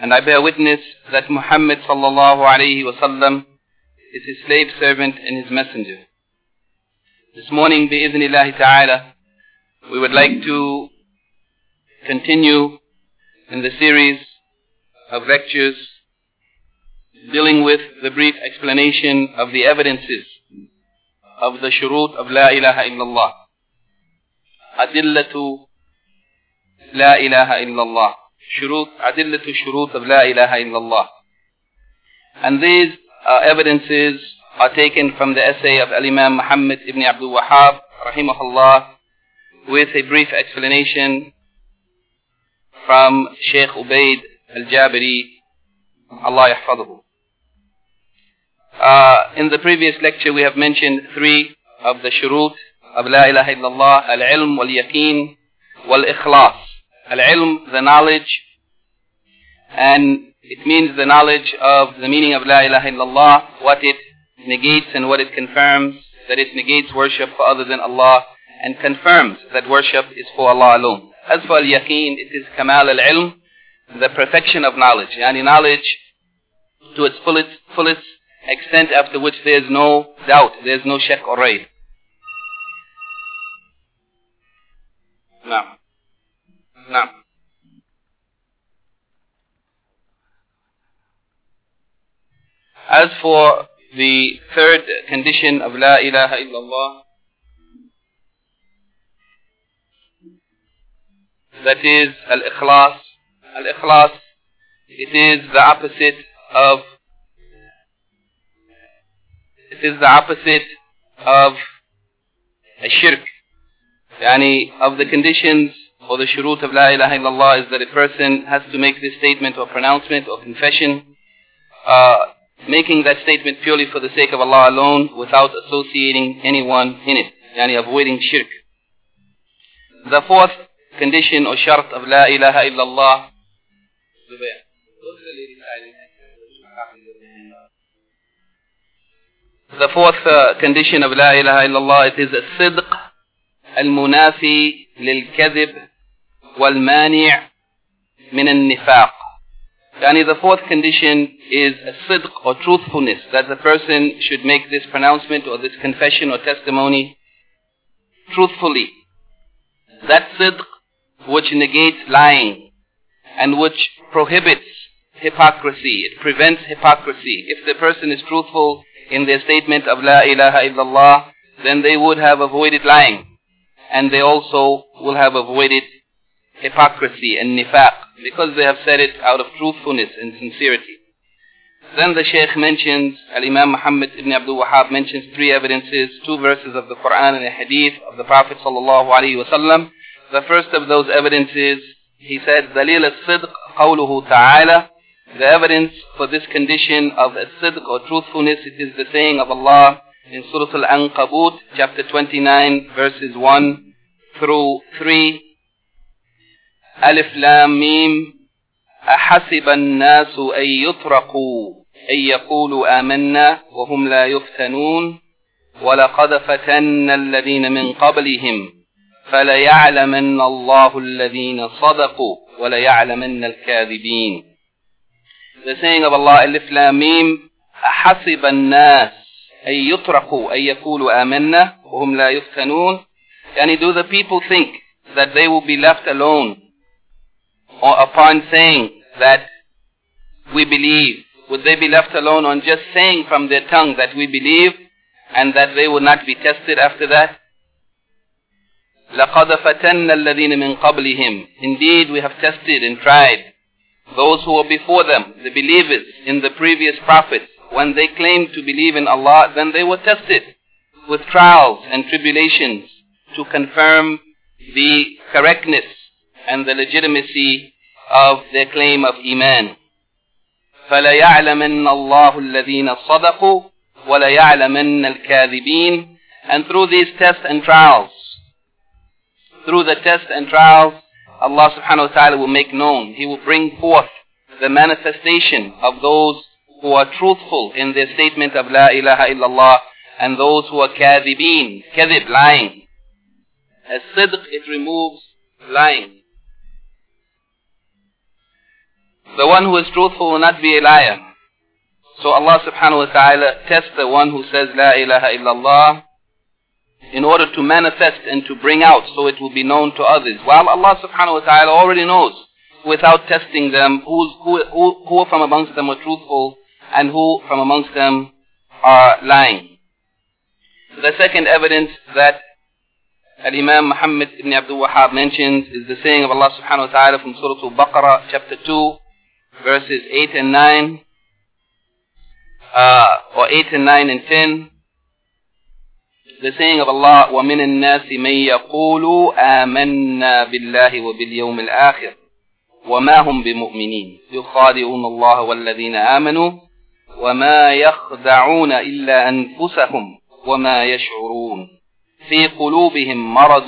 And I bear witness that Muhammad sallallahu alayhi wasallam is his slave servant and his messenger. This morning, bi'idhnillahi ta'ala, we would like to continue in the series of lectures dealing with the brief explanation of the evidences of the shurut of La ilaha illallah. Adillatu La ilaha illallah. Shurut, adillatu shurut of La ilaha illallah. And these uh, evidences are taken from the essay of Al-Imam Muhammad ibn Abdul Wahhab, rahimahullah, with a brief explanation from Sheikh Ubaid al-Jabiri, Allah yahfaduhu. Uh, in the previous lecture we have mentioned three of the shurut of La ilaha illallah, al-ilm wal-yaqeen wal-ikhlas. Al-ilm, the knowledge, and it means the knowledge of the meaning of La ilaha illallah, what it negates and what it confirms, that it negates worship for other than Allah, and confirms that worship is for Allah alone. As for al-yaqeen, it is kamal al-ilm, the perfection of knowledge, yani knowledge to its fullest, fullest extent after which there is no doubt, there is no shak or raid. Now, now. As for the third condition of La ilaha illallah, that is al-ikhlas. Al-ikhlas, it is the opposite of it is the opposite of a shirk. Yani of the conditions or the shurut of La ilaha illallah is that a person has to make this statement or pronouncement or confession, uh, making that statement purely for the sake of Allah alone without associating anyone in it, yani avoiding shirk. The fourth condition or shart of La ilaha illallah The fourth uh, condition of La ilaha illallah it is a sidq al-munafi lil-kadhib والمانع من النفاق Yani the fourth condition is a sidq or truthfulness, that the person should make this pronouncement or this confession or testimony truthfully. That sidq which negates lying and which prohibits hypocrisy, it prevents hypocrisy. If the person is truthful in their statement of La ilaha illallah, then they would have avoided lying. And they also will have avoided hypocrisy and nifaq because they have said it out of truthfulness and sincerity. Then the Shaykh mentions, Al-Imam Muhammad ibn Abdul Wahab mentions three evidences, two verses of the Quran and a hadith of the Prophet sallallahu alaihi wasallam. The first of those evidences, he said, Dalil as-sidq qawluhu ta'ala. The evidence for this condition of as-sidq or truthfulness, it is the saying of Allah in Surah Al-Ankabut, chapter 29, verses 1 through 3. Alif Lam Mim أحسب الناس أن يتركوا أن يقولوا آمنا وهم لا يفتنون. ولقد فتنا الذين من قبلهم فليعلمن الله الذين صدقوا وليعلمن الكاذبين. The saying of Allah, Alif Lam Mim, حسب الناس أن يتركوا أن يقولوا آمنا وهم لا يفتنون. Yani do the people think that they will be left alone or upon saying that we believe Would they be left alone on just saying from their tongue that we believe and that they will not be tested after that? لَقَدْ فَتَنَّ الَّذِينَ مِنْ قَبْلِهِمْ Indeed, we have tested and tried those who were before them, the believers in the previous prophets. When they claimed to believe in Allah, then they were tested with trials and tribulations to confirm the correctness and the legitimacy of their claim of Iman. فَلَيَعْلَمَنَّ اللَّهُ الَّذِينَ صَدَقُوا وَلَيَعْلَمَنَّ الْكَاذِبِينَ And through these tests and trials, through the tests and trials, Allah subhanahu wa ta'ala will make known. He will bring forth the manifestation of those who are truthful in their statement of La ilaha illallah and those who are kadhibeen, kadhib, lying. As sidq, it removes lying. The one who is truthful will not be a liar. So Allah subhanahu wa ta'ala tests the one who says La ilaha illallah in order to manifest and to bring out so it will be known to others. While Allah subhanahu wa ta'ala already knows without testing them who, who, who from amongst them are truthful and who from amongst them are lying. The second evidence that Al-Imam Muhammad ibn Abdul Wahhab mentions is the saying of Allah subhanahu wa ta'ala from Surah Al-Baqarah chapter 2 verses 8 and 9 uh, or 8 and 9 and 10 the saying of Allah وَمِنَ النَّاسِ مَن يَقُولُ آمَنَّا بِاللَّهِ وَبِالْيَوْمِ الْآخِرِ وما هم بمؤمنين. يخادعون الله والذين آمنوا وما يخدعون إلا أنفسهم وما يشعرون. في قلوبهم مرض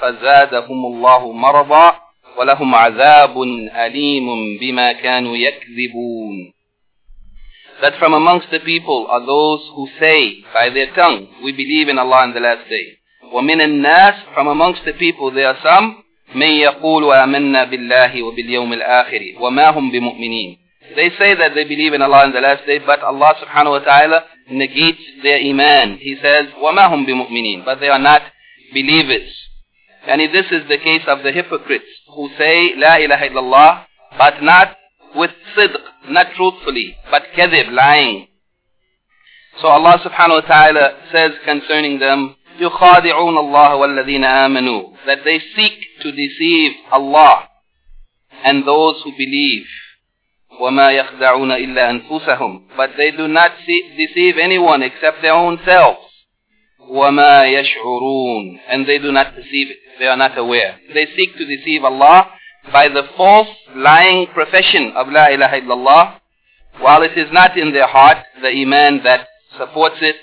فزادهم الله مرضا ولهم عذاب أليم بما كانوا يكذبون that from amongst the people are those who say by their tongue, we believe in Allah in the last day. وَمِنَ النَّاسِ From amongst the people there are some, مَن يَقُولُ آمَنَّا بِاللَّهِ وَبِالْيَوْمِ الْآخِرِ وَمَا هُمْ بِمُؤْمِنِينَ They say that they believe in Allah in the last day, but Allah subhanahu wa ta'ala negates their iman. He says, وَمَا هُمْ بِمُؤْمِنِينَ But they are not believers. And this is the case of the hypocrites who say, La ilaha illallah, but not with sidq, not truthfully, but kadhib, lying. So Allah subhanahu wa ta'ala says concerning them, يُخَادِعُونَ اللَّهَ وَالَّذِينَ آمَنُوا That they seek to deceive Allah and those who believe. وَمَا يَخْدَعُونَ إِلَّا أَنفُسَهُمْ But they do not deceive anyone except their own selves. وَمَا يَشْعُرُونَ And they do not deceive it. They are not aware. They seek to deceive Allah by the false lying profession of La ilaha illallah, while it is not in their heart the iman that supports it,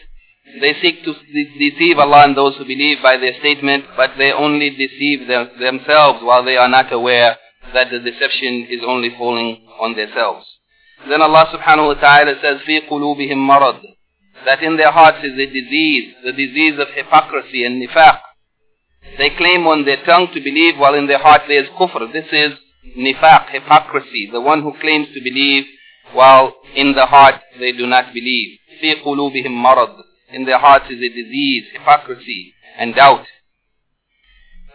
they seek to deceive Allah and those who believe by their statement, but they only deceive them, themselves while they are not aware that the deception is only falling on themselves. Then Allah subhanahu wa ta'ala says, فِي قُلُوبِهِمْ مَرَضٍ That in their hearts is a disease, the disease of hypocrisy and nifaq. They claim on their tongue to believe while in their heart there is kufr. This is nifaq, hypocrisy, the one who claims to believe while in the heart they do not believe. في قلوبهم مرض. In their hearts is a disease, hypocrisy and doubt.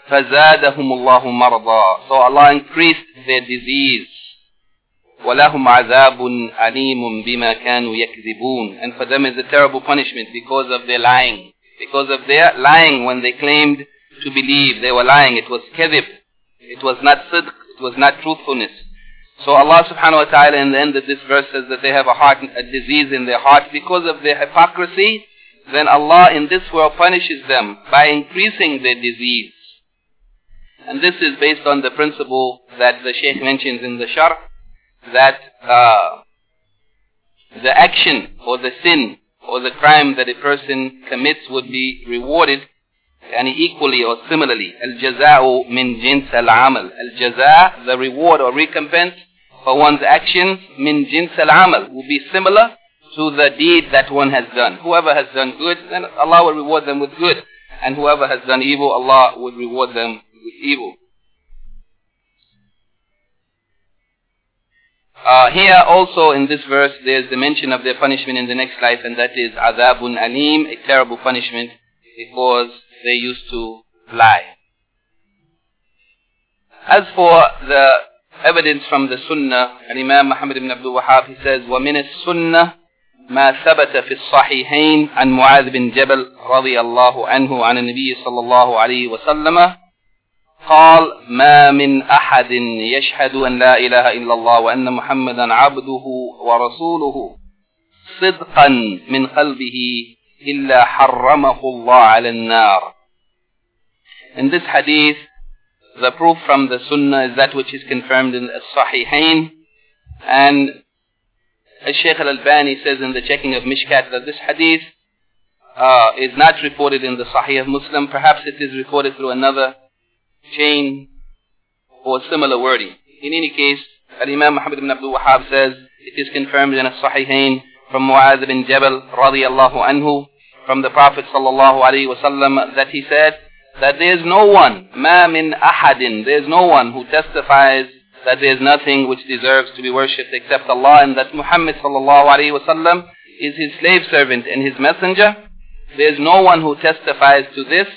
فزادهم الله مرضا. So Allah increased their disease. ولهم عذاب أليم بما كانوا يكذبون. And for them is a terrible punishment because of their lying. Because of their lying when they claimed to believe. They were lying. It was kadhib. It was not sidq. It was not truthfulness. So Allah subhanahu wa ta'ala in the end of this verse says that they have a heart, a disease in their heart because of their hypocrisy. Then Allah in this world punishes them by increasing their disease. And this is based on the principle that the Shaykh mentions in the Sharh, that uh, the action or the sin or the crime that a person commits would be rewarded and equally or similarly. Al-jaza'u min jins al-amal. Al-jaza', the reward or recompense for one's action, min jins al-amal, will be similar to the deed that one has done. Whoever has done good, then Allah will reward them with good. And whoever has done evil, Allah will reward them with evil. Uh, here also in this verse there is the mention of their punishment in the next life and that is azabun alim, a terrible punishment because they used to lie. As for the evidence from the Sunnah, and Imam Muhammad ibn Abdul Wahhab, he says, وَمِنَ السُنَّةِ ما ثبت في الصحيحين عن معاذ بن جبل رضي الله عنه عن النبي صلى الله عليه وسلم قال ما من أحد يشهد أن لا إله إلا الله وأن محمدا عبده ورسوله صدقا من قلبه إلا حرمه الله على النار In this hadith, the proof from the Sunnah is that which is confirmed in the Sahihain. And as Shaykh al-Albani says in the checking of Mishkat that this hadith uh, is not reported in the Sahih of Muslim. Perhaps it is recorded through another chain or similar wording. In any case, Al-Imam Muhammad ibn Abdul Wahhab says it is confirmed in a Sahihain from Mu'adh bin Jabal radiyallahu anhu from the Prophet sallallahu alaihi wasallam that he said that there is no one, ma min ahadin, there is no one who testifies that there is nothing which deserves to be worshipped except Allah and that Muhammad sallallahu alaihi wasallam is his slave servant and his messenger. There is no one who testifies to this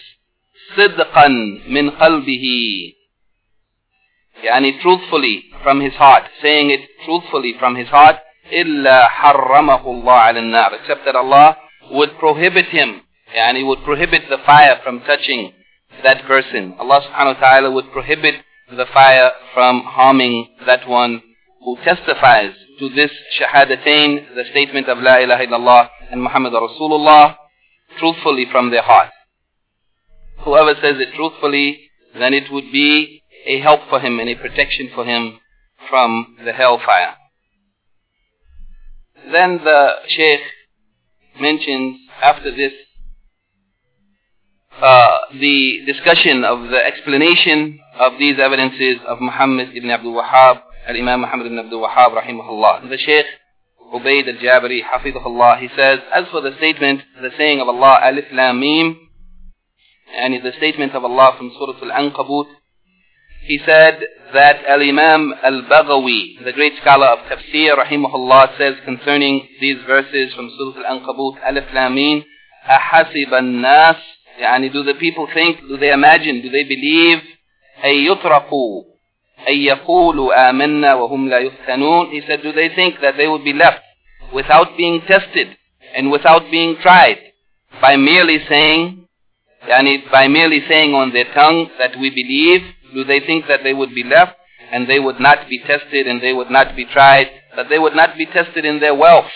sidqan min qalbihi yani truthfully from his heart. Saying it truthfully from his heart. illa harramahu Allah ala nar except that Allah would prohibit him. yani would prohibit the fire from touching that person. Allah subhanahu wa ta'ala would prohibit the fire from harming that one who testifies to this shahadatain the statement of la ilaha illallah and Muhammad Rasulullah truthfully from their heart whoever says it truthfully, then it would be a help for him and a protection for him from the hellfire. Then the Shaykh mentions after this uh, the discussion of the explanation of these evidences of Muhammad ibn Abdul Wahhab, al-Imam Muhammad ibn Abdul Wahhab rahimahullah. The Shaykh Ubaid al-Jabiri hafidhullah, he says, as for the statement, the saying of Allah, Alif Lam Mim, and the statement of Allah from Surah Al-Ankabut, he said that Al-Imam Al-Baghawi, the great scholar of Tafsir, rahimahullah, says concerning these verses from Surah Al-Ankabut, Alif Lam Mim, أَحَسِبَ النَّاسِ يعني do the people think, do they imagine, do they believe, أَن يُتْرَقُوا أَن يَقُولُوا آمَنَّا وَهُمْ لَا يُفْتَنُونَ He said, do they think that they would be left without being tested and without being tried by merely saying, Yani by merely saying on their tongue that we believe, do they think that they would be left and they would not be tested and they would not be tried, that they would not be tested in their wealth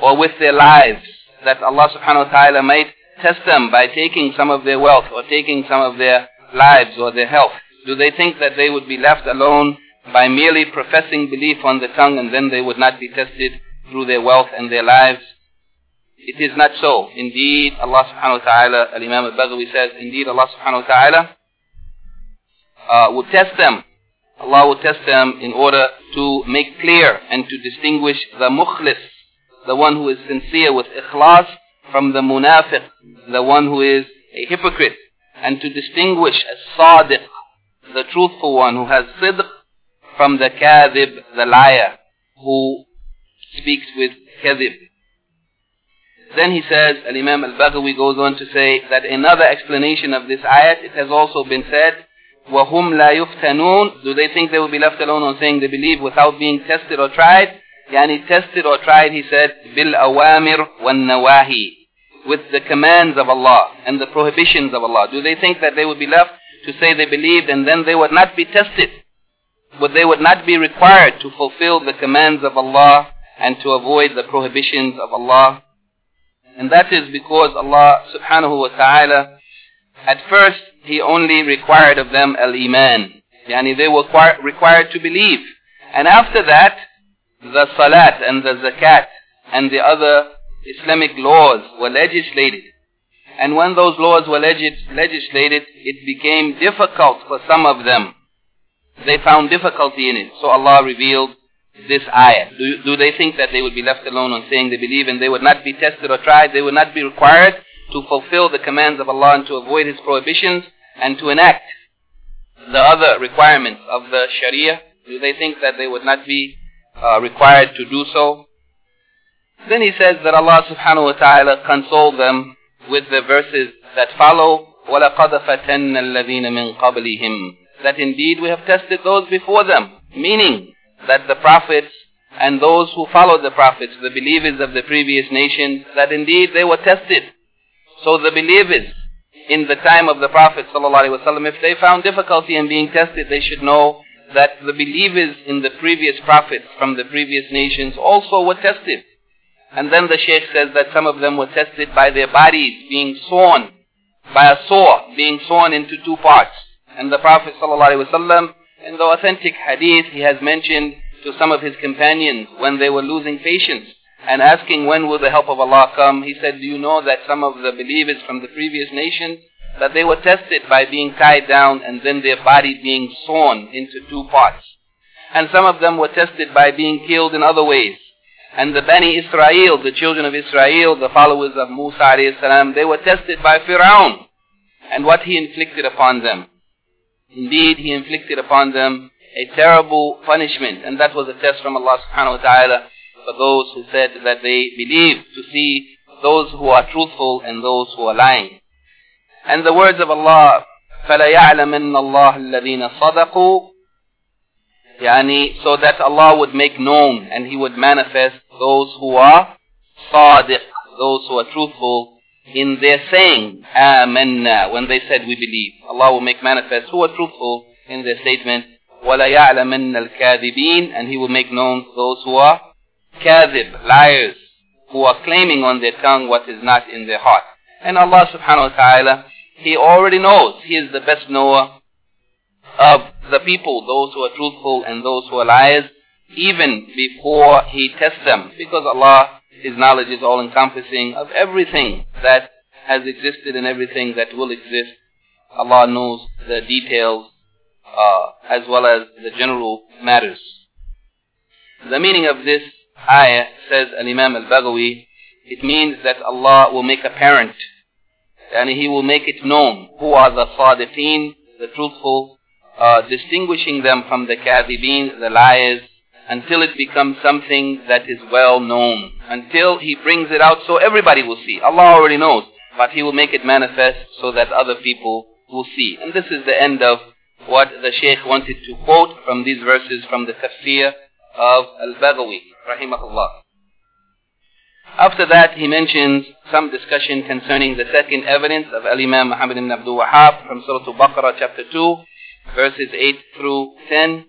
or with their lives, that Allah subhanahu wa ta'ala might test them by taking some of their wealth or taking some of their lives or their health. Do they think that they would be left alone by merely professing belief on the tongue and then they would not be tested through their wealth and their lives? It is not so. Indeed, Allah subhanahu wa ta'ala, Al-Imam al-Baghawi says, indeed Allah subhanahu wa ta'ala uh, will test them. Allah will test them in order to make clear and to distinguish the mukhlis, the one who is sincere with ikhlas, from the munafiq, the one who is a hypocrite, and to distinguish a sadiq, the truthful one who has sidq, from the kadhib, the liar, who speaks with kadhib. Then he says, and Imam al-Baghawi goes on to say that another explanation of this ayat, it has also been said, وَهُمْ لَا يُفْتَنُونَ Do they think they will be left alone on saying they believe without being tested or tried? Yani tested or tried, he said, بِالْأَوَامِرْ وَالنَّوَاهِي With the commands of Allah and the prohibitions of Allah. Do they think that they would be left to say they believed and then they would not be tested? But they would not be required to fulfill the commands of Allah and to avoid the prohibitions of Allah? and that is because Allah subhanahu wa ta'ala, at first, He only required of them al-iman. Yani they were required to believe. And after that, the salat and the zakat and the other Islamic laws were legislated. And when those laws were legis legislated, it became difficult for some of them. They found difficulty in it. So Allah revealed this ayah? Do, do they think that they would be left alone on saying they believe and they would not be tested or tried? They would not be required to fulfill the commands of Allah and to avoid His prohibitions and to enact the other requirements of the Sharia? Do they think that they would not be uh, required to do so? Then he says that Allah subhanahu wa ta'ala consoled them with the verses that follow, وَلَقَدْ فَتَنَّ الَّذِينَ مِنْ قَبْلِهِمْ That indeed we have tested those before them. Meaning that the prophets and those who followed the prophets, the believers of the previous nations, that indeed they were tested. So the believers in the time of the Prophet ﷺ, if they found difficulty in being tested, they should know that the believers in the previous prophets from the previous nations also were tested. And then the Shaykh says that some of them were tested by their bodies being sawn, by a saw being sawn into two parts. And the Prophet in the authentic hadith, he has mentioned to some of his companions when they were losing patience and asking when will the help of Allah come, he said, do you know that some of the believers from the previous nations, that they were tested by being tied down and then their body being sawn into two parts. And some of them were tested by being killed in other ways. And the Bani Israel, the children of Israel, the followers of Musa salam, they were tested by Firaun and what he inflicted upon them. Indeed, he inflicted upon them a terrible punishment, and that was a test from Allah subhanahu wa ta'ala for those who said that they believe to see those who are truthful and those who are lying. And the words of Allah, فَلَيَعْلَمَنَّ اللَّهُ الَّذِينَ صَدَقُوا Yani, so that Allah would make known and He would manifest those who are sadiq, those who are truthful in their saying, amanna, when they said we believe. Allah will make manifest who are truthful in their statement, وَلَيَعْلَمَنَّ الْكَاذِبِينَ And He will make known those who are kadhib, liars, who are claiming on their tongue what is not in their heart. And Allah subhanahu wa ta'ala, He already knows. He is the best knower of the people, those who are truthful and those who are liars, even before He tests them. Because Allah, his knowledge is all encompassing of everything that has existed and everything that will exist. Allah knows the details uh, as well as the general matters. The meaning of this ayah, says Al-Imam Al-Baghawi, it means that Allah will make apparent and He will make it known who are the sadiqeen, the truthful, uh, distinguishing them from the kadhibeen, the liars, until it becomes something that is well known, until He brings it out so everybody will see. Allah already knows, but He will make it manifest so that other people will see. And this is the end of what the Shaykh wanted to quote from these verses from the tafsir of Al-Baghawi, rahimahullah. After that, he mentions some discussion concerning the second evidence of Al-Imam Muhammad ibn Abdul Wahhab from Surah Al-Baqarah chapter 2, verses 8 through 10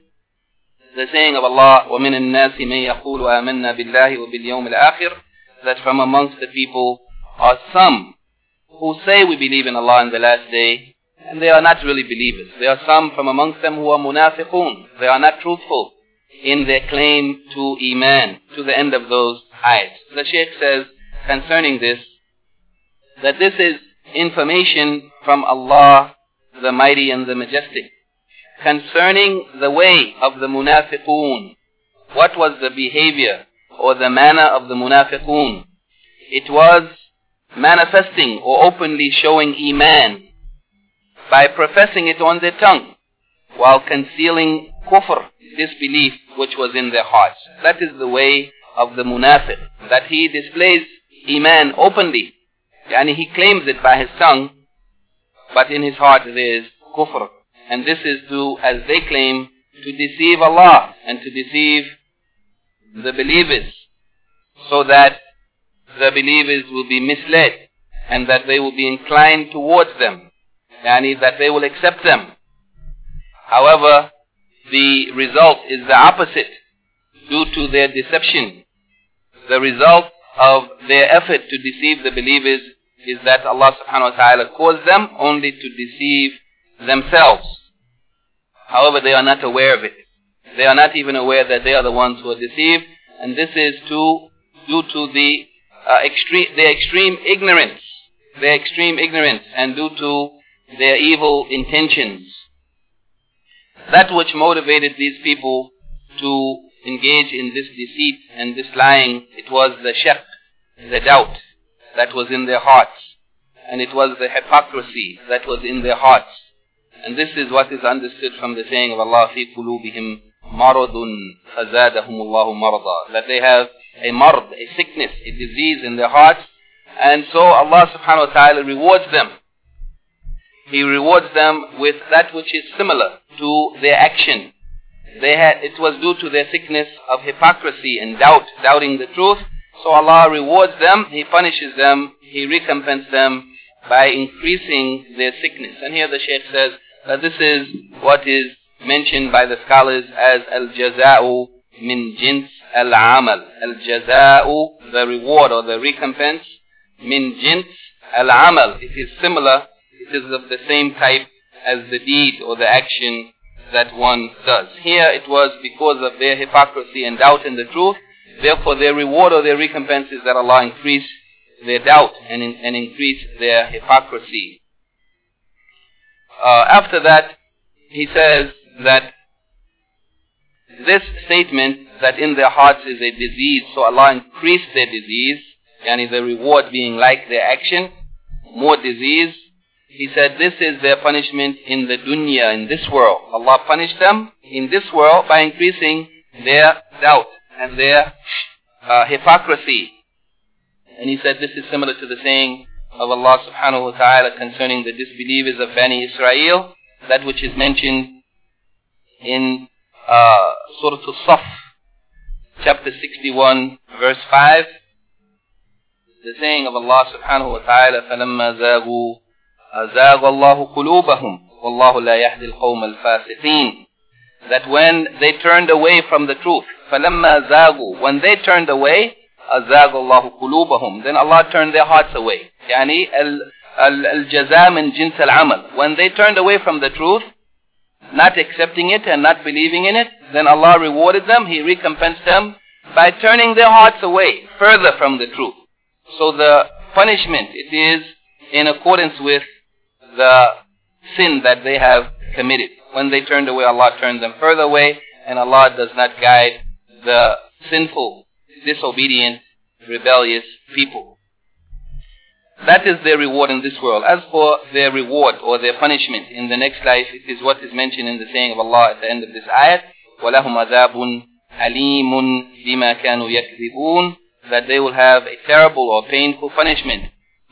The saying of Allah, وَمِنَ النَّاسِ مَن يَقُولُ آمَنَّا بِاللَّهِ وَبِالْيَوْمِ الْآخِرِ That from amongst the people are some who say we believe in Allah in the last day, and they are not really believers. There are some from amongst them who are munafiqun. They are not truthful in their claim to Iman, to the end of those ayats. The Shaykh says concerning this, that this is information from Allah, the Mighty and the Majestic, concerning the way of the munafiqun. What was the behavior or the manner of the munafiqun? It was manifesting or openly showing Iman by professing it on their tongue while concealing kufr, disbelief which was in their hearts. That is the way of the munafiq, that he displays iman openly. Yani he claims it by his tongue, but in his heart there is kufr. And this is to, as they claim, to deceive Allah and to deceive the believers so that the believers will be misled and that they will be inclined towards them. Yani that they will accept them. However, the result is the opposite due to their deception. The result of their effort to deceive the believers is that Allah subhanahu wa ta'ala caused them only to deceive themselves. However, they are not aware of it. They are not even aware that they are the ones who are deceived, and this is to, due to the uh, extreme, their extreme ignorance, their extreme ignorance, and due to their evil intentions. That which motivated these people to engage in this deceit and this lying, it was the shak, the doubt that was in their hearts. And it was the hypocrisy that was in their hearts. And this is what is understood from the saying of Allah, في قلوبهم مرض فزادهم الله مرضا. That they have a marad, a sickness, a disease in their hearts. And so Allah subhanahu wa ta'ala rewards them he rewards them with that which is similar to their action. they had, it was due to their sickness of hypocrisy and doubt, doubting the truth. So Allah rewards them, He punishes them, He recompenses them by increasing their sickness. And here the Shaykh says that this is what is mentioned by the scholars as al-jaza'u min jins al-amal. Al-jaza'u, the reward or the recompense, min jins al-amal. It is similar, it is of the same type as the deed or the action that one does. Here it was because of their hypocrisy and doubt in the truth. Therefore their reward or their recompense is that Allah increase their doubt and, in, and increase their hypocrisy. Uh, after that, he says that this statement that in their hearts is a disease, so Allah increased their disease, yani the reward being like their action, more disease, he said this is their punishment in the dunya, in this world. Allah punished them in this world by increasing their doubt and their uh, hypocrisy. And he said this is similar to the saying of Allah subhanahu wa ta'ala concerning the disbelievers of Bani Israel, that which is mentioned in uh, Surah Al-Saf, chapter 61, verse 5. The saying of Allah subhanahu wa ta'ala, فَلَمَّا زَاغُوا أزاغ الله قلوبهم والله لا يهدي القوم الفاسقين that when they turned away from the truth فلما زاغوا when they turned away أزاغ الله قلوبهم then Allah turned their hearts away يعني الجزاء من جنس العمل when they turned away from the truth not accepting it and not believing in it then Allah rewarded them he recompensed them by turning their hearts away further from the truth so the punishment it is in accordance with the sin that they have committed. When they turned away, Allah turned them further away, and Allah does not guide the sinful, disobedient, rebellious people. That is their reward in this world. As for their reward or their punishment in the next life, it is what is mentioned in the saying of Allah at the end of this ayat, وَلَهُمْ عَذَابٌ أَلِيمٌ بِمَا كَانُوا يَكْذِبُونَ That they will have a terrible or painful punishment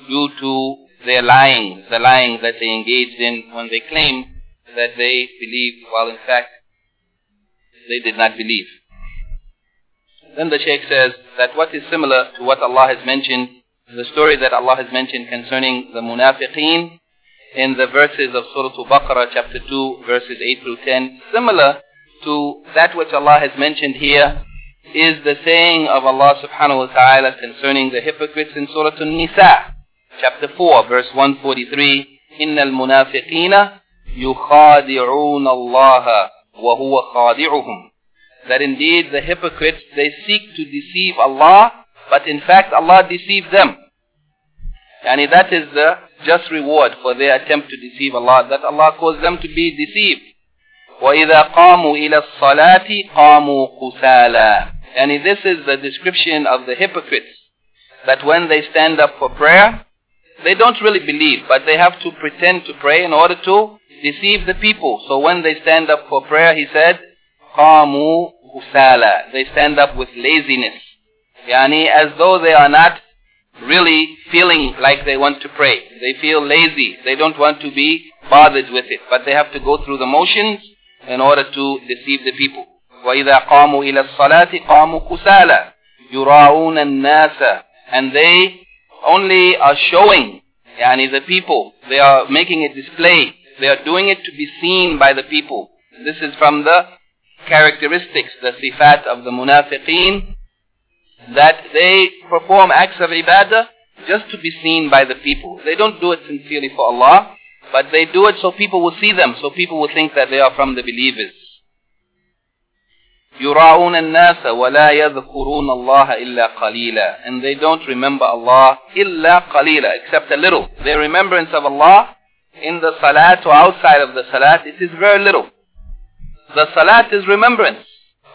due to their lying, the lying that they engaged in when they claimed that they believed, while in fact they did not believe. Then the Shaykh says that what is similar to what Allah has mentioned, the story that Allah has mentioned concerning the munafiqeen in the verses of Surah Al-Baqarah chapter 2 verses 8 through 10, similar to that which Allah has mentioned here is the saying of Allah subhanahu wa ta'ala concerning the hypocrites in Surah An-Nisa chapter 4, verse 143, إن المنافقين يخادعون الله وهو خادعهم. That indeed the hypocrites, they seek to deceive Allah, but in fact Allah deceives them. And that is the just reward for their attempt to deceive Allah, that Allah caused them to be deceived. وَإِذَا قَامُوا إِلَى الصَّلَاةِ قَامُوا قُسَالًا And this is the description of the hypocrites, that when they stand up for prayer, they don't really believe, but they have to pretend to pray in order to deceive the people. So when they stand up for prayer, he said, قَامُوا usala. They stand up with laziness. Yani as though they are not really feeling like they want to pray. They feel lazy. They don't want to be bothered with it. But they have to go through the motions in order to deceive the people. وَإِذَا قَامُوا إِلَى الصَّلَاةِ قَامُوا كُسَالًا يُرَاءُونَ النَّاسَ And they only are showing, yani the people. They are making a display. They are doing it to be seen by the people. This is from the characteristics, the sifat of the munafiqeen, that they perform acts of ibadah just to be seen by the people. They don't do it sincerely for Allah, but they do it so people will see them, so people will think that they are from the believers. يراؤون الناس ولا يذكرون الله إلا قليلا and they don't remember Allah إلا قليلا except a little their remembrance of Allah in the salat or outside of the salat it is very little the salat is remembrance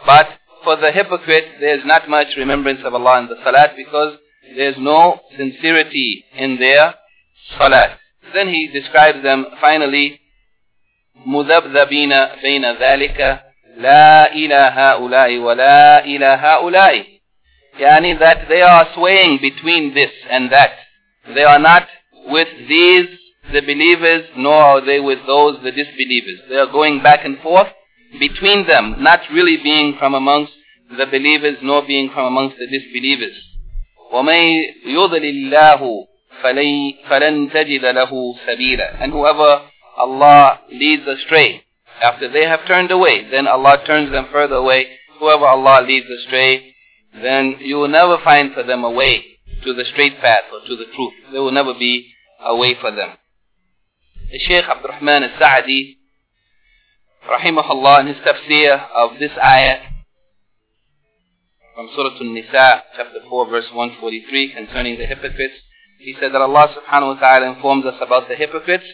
but for the hypocrite there is not much remembrance of Allah in the salat because there is no sincerity in their salat then he describes them finally مذبذبين بين ذلك لا إلى هؤلاء ولا إلى هؤلاء يعني that they are swaying between this and that they are not with these the believers nor are they with those the disbelievers they are going back and forth between them, not really being from amongst the believers nor being from amongst the disbelievers. وَمَن يُضْلِ اللَّهُ فَلَن تَجِدَ لَهُ سَبِيلًا And whoever Allah leads astray, after they have turned away, then Allah turns them further away. Whoever Allah leads astray, then you will never find for them a way to the straight path or to the truth. There will never be a way for them. The Shaykh Abdul Rahman al-Sa'di, rahimahullah, in his tafsir of this ayah, from Surah An-Nisa, chapter 4, verse 143, concerning the hypocrites, he said that Allah subhanahu wa ta'ala informs us about the hypocrites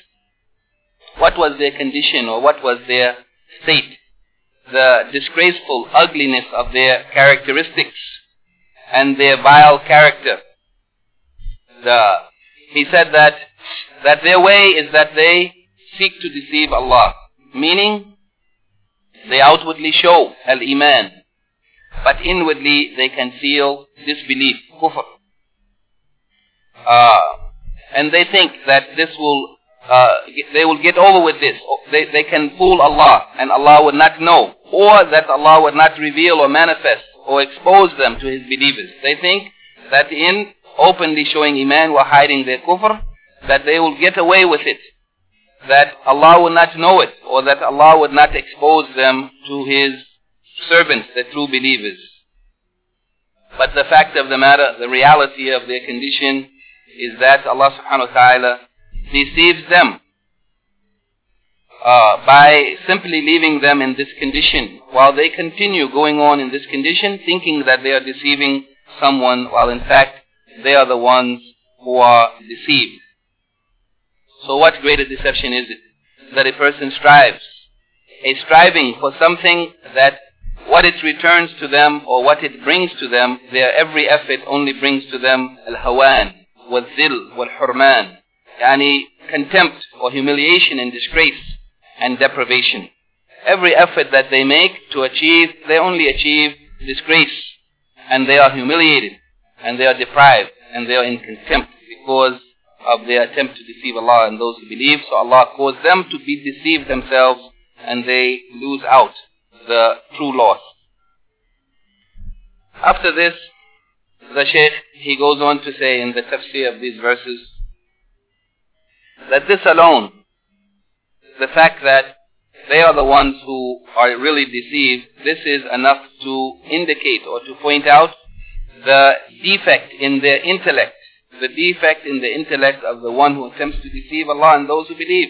what was their condition or what was their state? The disgraceful ugliness of their characteristics and their vile character. The, he said that, that their way is that they seek to deceive Allah. Meaning, they outwardly show al-iman, but inwardly they conceal disbelief, kufr. Uh, and they think that this will uh, they will get over with this. They, they can fool Allah and Allah would not know. Or that Allah would not reveal or manifest or expose them to His believers. They think that in openly showing Iman or hiding their kufr, that they will get away with it. That Allah would not know it or that Allah would not expose them to His servants, the true believers. But the fact of the matter, the reality of their condition is that Allah subhanahu wa ta'ala deceives them uh, by simply leaving them in this condition while they continue going on in this condition thinking that they are deceiving someone while in fact they are the ones who are deceived. So what greater deception is it? That a person strives. A striving for something that what it returns to them or what it brings to them, their every effort only brings to them al-hawan, wal-zil, wal-hurman, yani contempt or humiliation and disgrace and deprivation. Every effort that they make to achieve, they only achieve disgrace and they are humiliated and they are deprived and they are in contempt because of their attempt to deceive Allah and those who believe. So Allah caused them to be deceived themselves and they lose out the true loss. After this, the Shaykh, he goes on to say in the tafsir of these verses, that this alone, the fact that they are the ones who are really deceived, this is enough to indicate or to point out the defect in their intellect, the defect in the intellect of the one who attempts to deceive Allah and those who believe,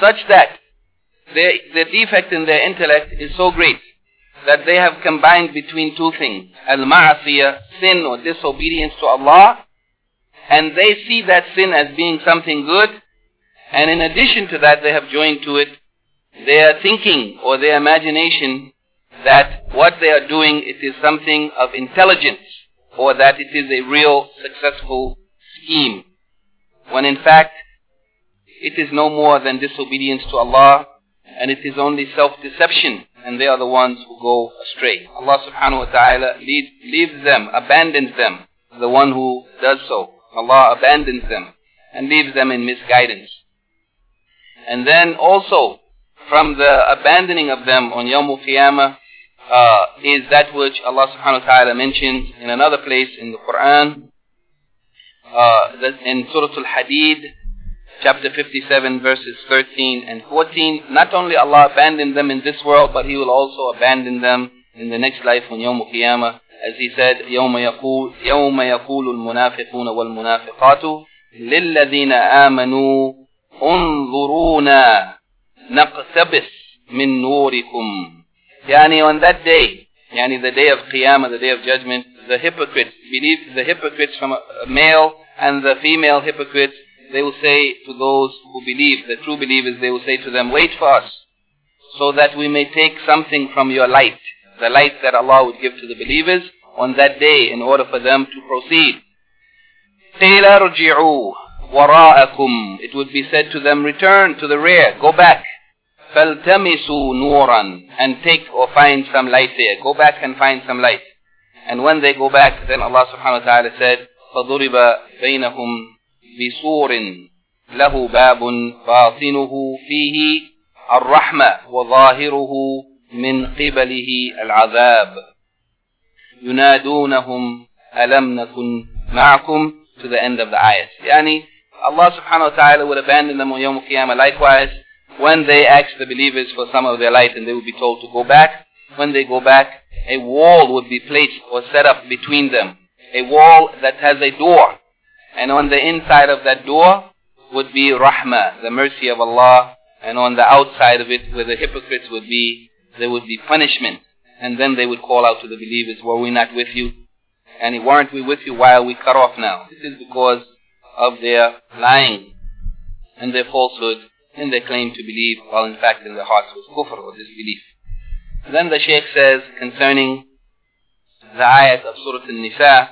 such that their, the defect in their intellect is so great that they have combined between two things, al-ma'asiyah, sin or disobedience to Allah, and they see that sin as being something good, and in addition to that, they have joined to it their thinking or their imagination that what they are doing it is something of intelligence or that it is a real successful scheme. When in fact, it is no more than disobedience to Allah and it is only self-deception and they are the ones who go astray. Allah subhanahu wa ta'ala leaves, them, abandons them, the one who does so. Allah abandons them and leaves them in misguidance. And then also, from the abandoning of them on Yawm al-Qiyamah, uh, is that which Allah subhanahu wa ta'ala mentions in another place in the Quran, uh, in Surah Al-Hadid, chapter 57, verses 13 and 14. Not only Allah abandoned them in this world, but He will also abandon them in the next life on Yawm al-Qiyamah. As He said, يوم يقول, يوم يقول المنافقون والمنافقات للذين آمنوا انظرونا نقتبس من نوركم يعني on that day يعني the day of Qiyamah the day of judgment the hypocrites believe the hypocrites from male and the female hypocrites they will say to those who believe the true believers they will say to them wait for us so that we may take something from your light the light that Allah would give to the believers on that day in order for them to proceed قيل ارجعوا وراءكم it would be said to them return to the rear go back فالتمسوا نورا and take or find some light there go back and find some light And when they go back then Allah subhanahu wa ta'ala said فضرب بينهم بسور له باب باطنه فيه الرحمة وظاهره من قبله العذاب ينادونهم ألم نكن معكم to the end of the ayat يعني Allah subhanahu wa ta'ala would abandon them on Yom Qiyamah likewise when they ask the believers for some of their light and they would be told to go back when they go back a wall would be placed or set up between them a wall that has a door and on the inside of that door would be rahmah the mercy of Allah and on the outside of it where the hypocrites would be there would be punishment. And then they would call out to the believers, were we not with you? And weren't we with you while we cut off now? This is because of their lying and their falsehood and their claim to believe, while in fact in their hearts was kufr or disbelief. Then the Shaykh says concerning the ayat of Surah An-Nisa,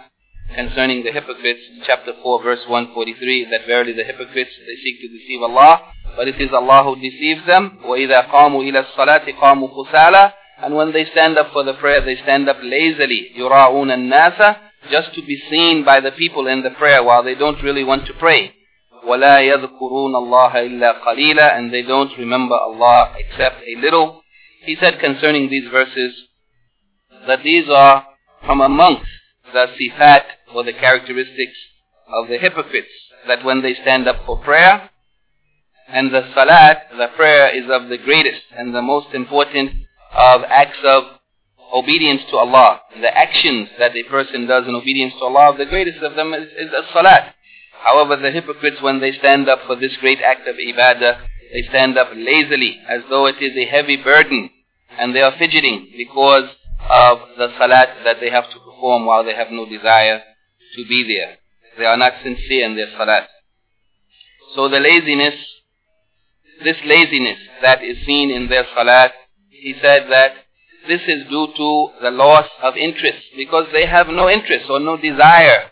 concerning the hypocrites, chapter 4, verse 143, that verily the hypocrites, they seek to deceive Allah, but it is Allah who deceives them. وَإِذَا قَامُوا إِلَى الصَّلَاةِ قَامُوا خُسَالًا And when they stand up for the prayer, they stand up lazily. يُرَاءُونَ النَّاسَ Just to be seen by the people in the prayer while they don't really want to pray. وَلَا يَذْكُرُونَ اللَّهَ إِلَّا قَلِيلًا And they don't remember Allah except a little. He said concerning these verses that these are from amongst the sifat or the characteristics of the hypocrites. That when they stand up for prayer, and the salat, the prayer, is of the greatest and the most important of acts of obedience to Allah. The actions that a person does in obedience to Allah, the greatest of them is, is salat. However, the hypocrites, when they stand up for this great act of ibadah, they stand up lazily, as though it is a heavy burden, and they are fidgeting because of the salat that they have to perform while they have no desire to be there. They are not sincere in their salat. So the laziness this laziness that is seen in their salat, he said that this is due to the loss of interest because they have no interest or no desire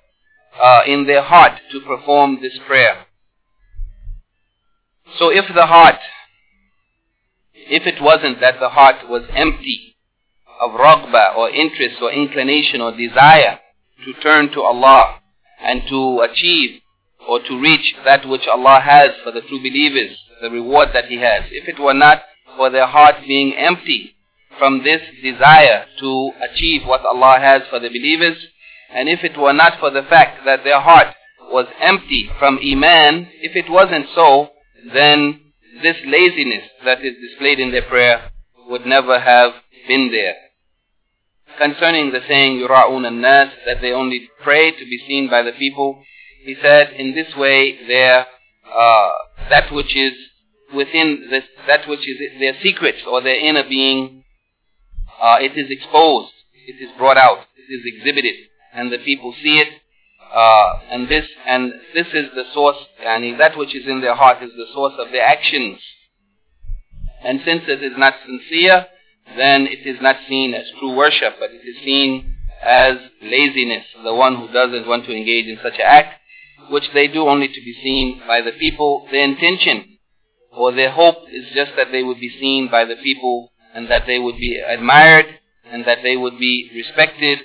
uh, in their heart to perform this prayer. So if the heart, if it wasn't that the heart was empty of raghba or interest or inclination or desire to turn to Allah and to achieve or to reach that which Allah has for the true believers, the reward that He has. If it were not for their heart being empty from this desire to achieve what Allah has for the believers, and if it were not for the fact that their heart was empty from Iman, if it wasn't so, then this laziness that is displayed in their prayer would never have been there. Concerning the saying, يُرَاءُونَ النَّاسِ, that they only pray to be seen by the people, he said, in this way, their, uh, that which is within this, that which is their secrets or their inner being, uh, it is exposed, it is brought out, it is exhibited, and the people see it. uh, and this and this is the source, and that which is in their heart is the source of their actions. And since it is not sincere, then it is not seen as true worship, but it is seen as laziness, the one who doesn't want to engage in such an act, which they do only to be seen by the people. Their intention or their hope is just that they would be seen by the people and that they would be admired and that they would be respected